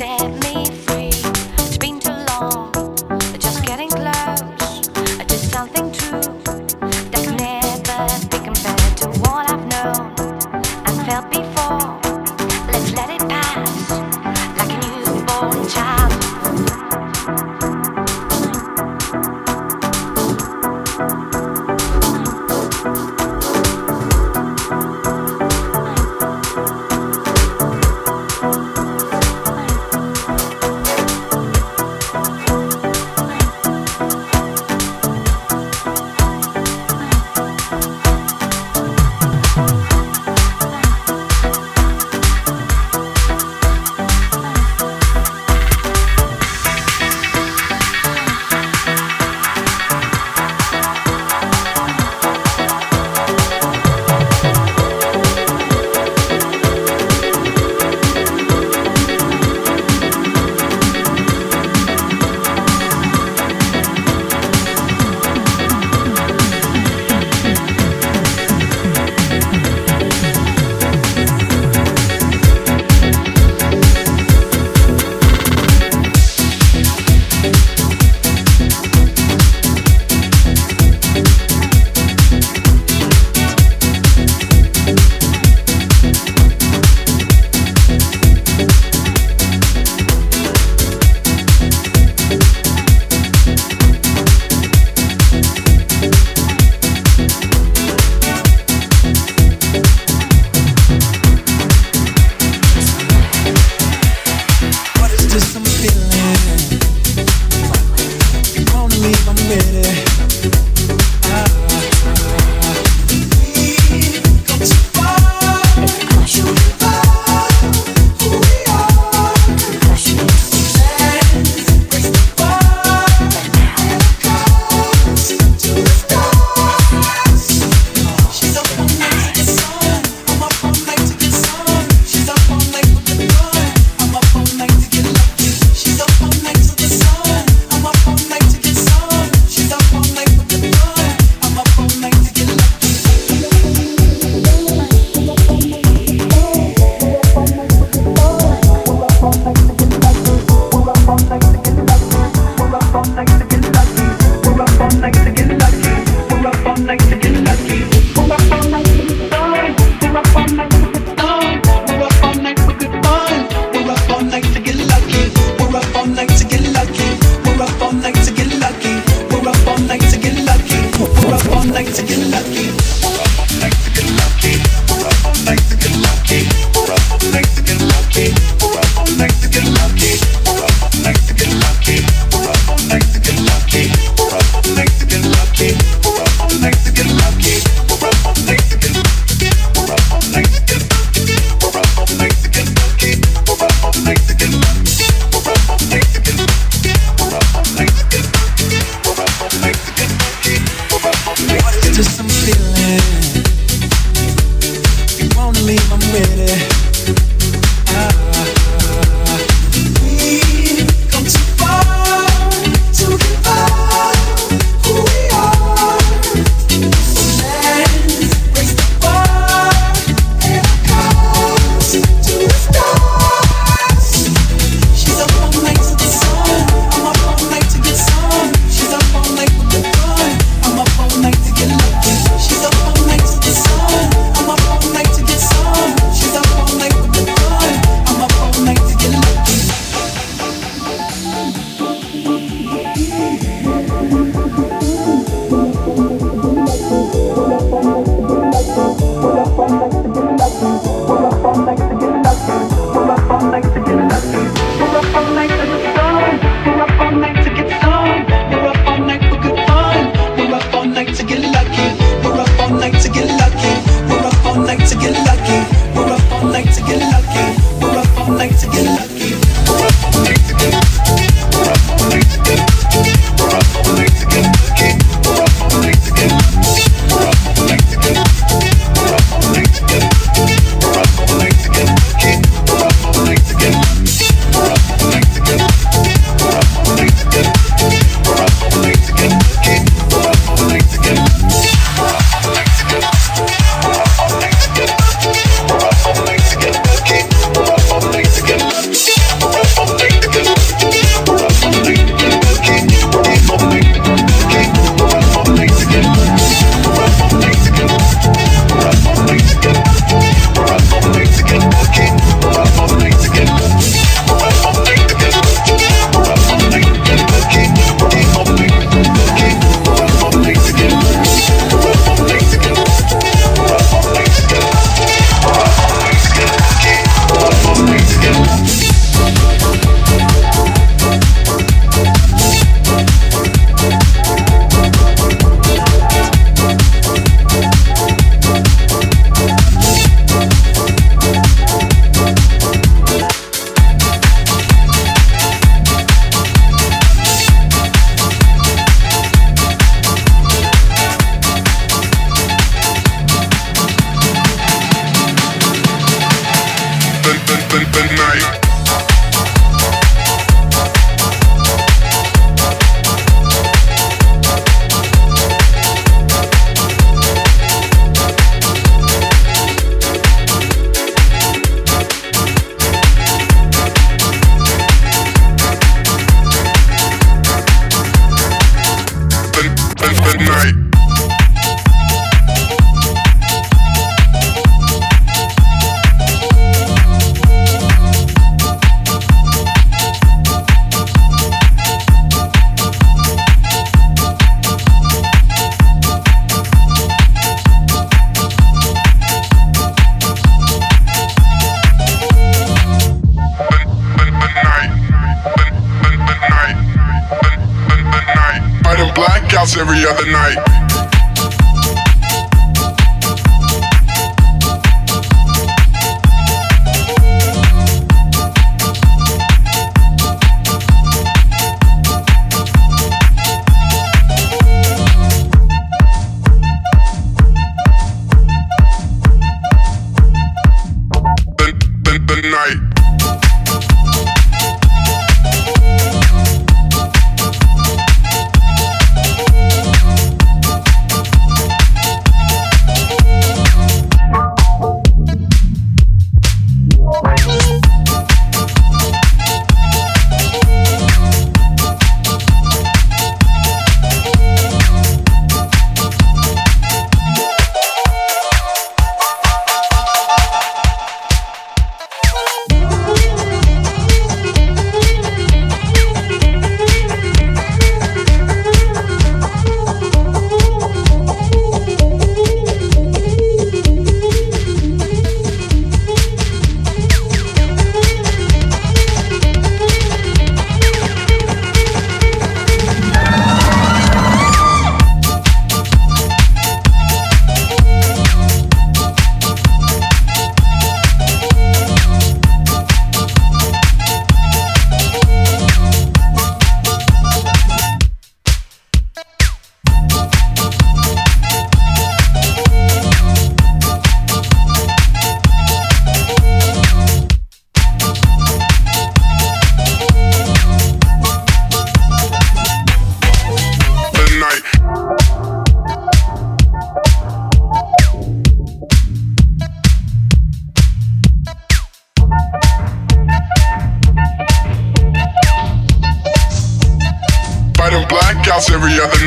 just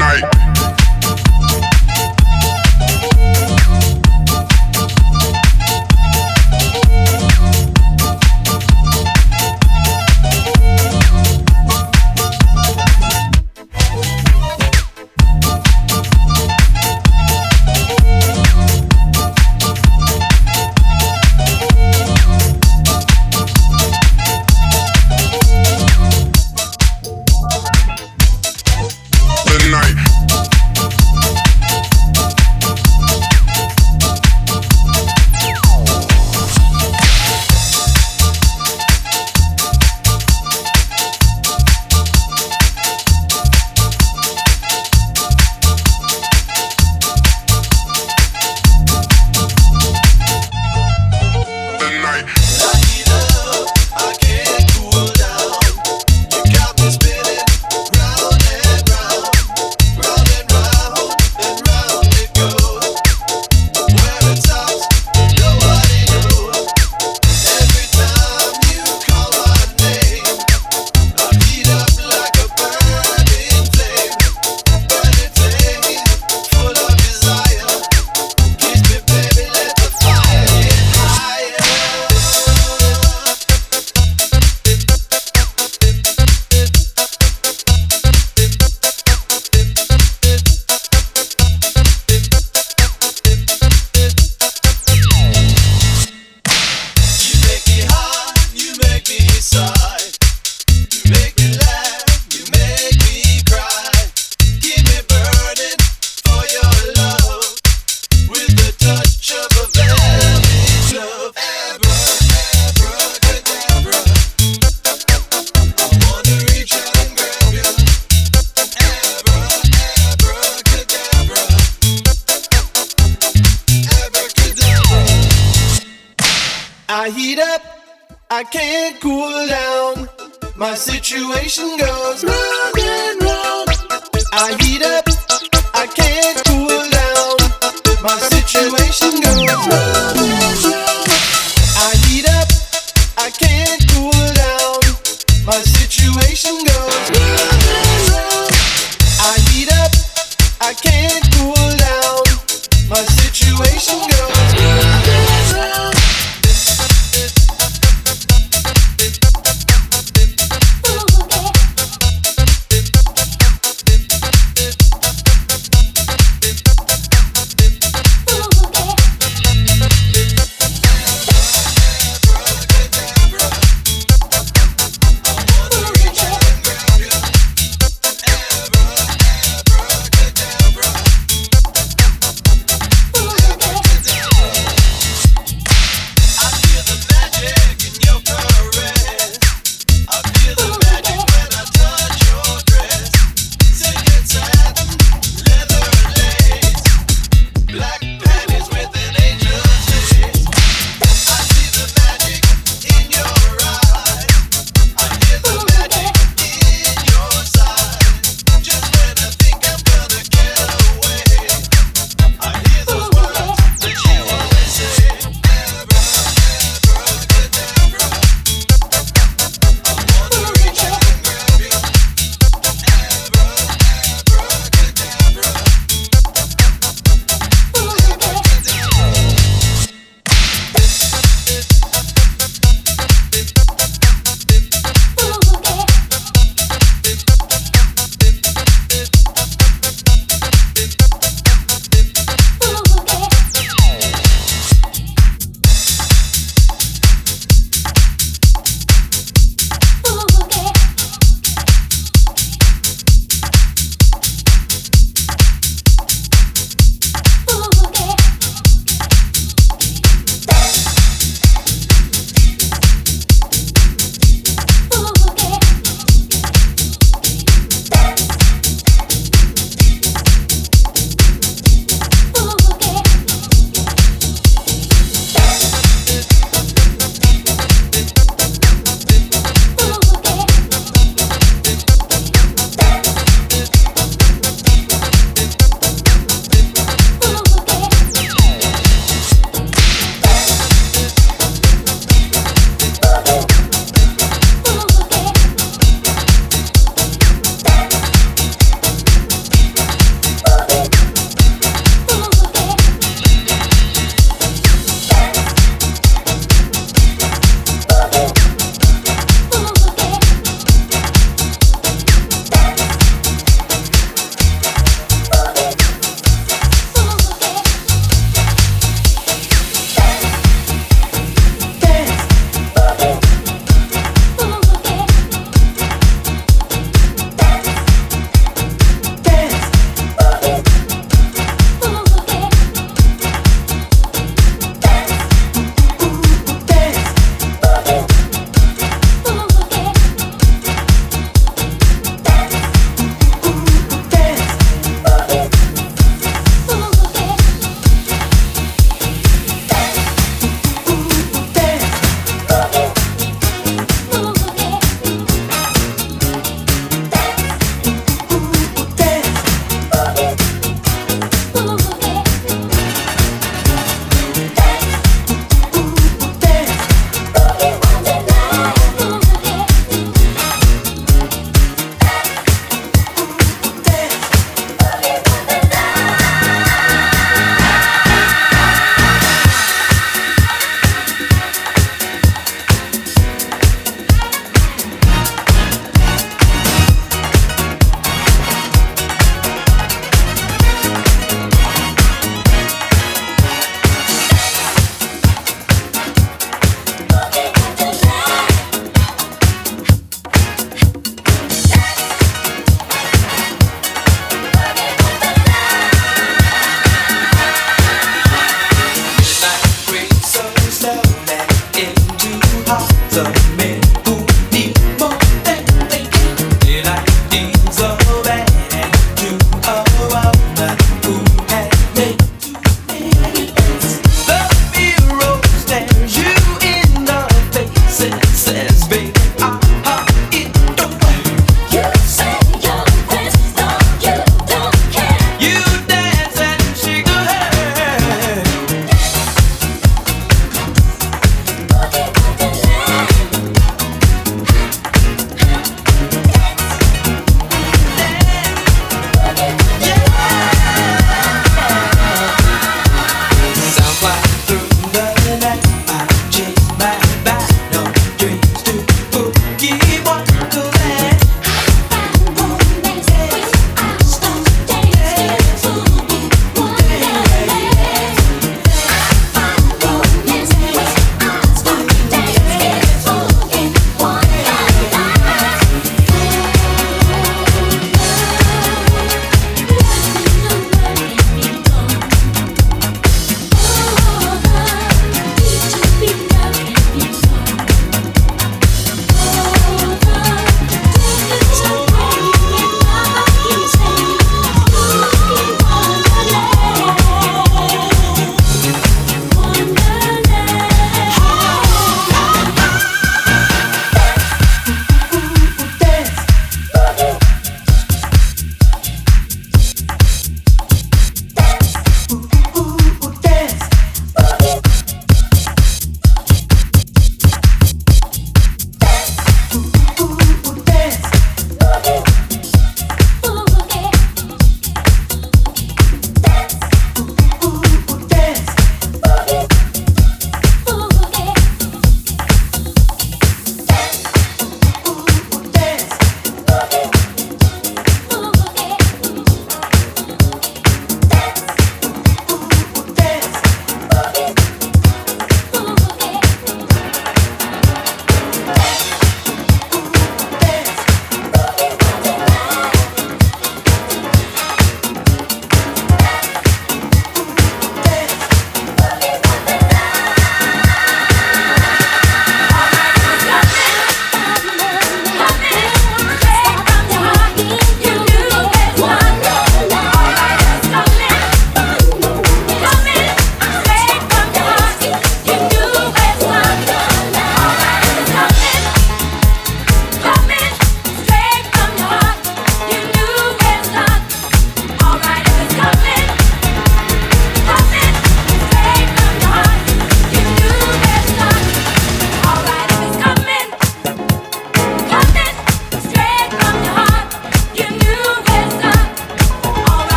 night. I heat up, I can't cool down. My situation goes round and round. I heat up, I can't cool down. My situation goes round and round.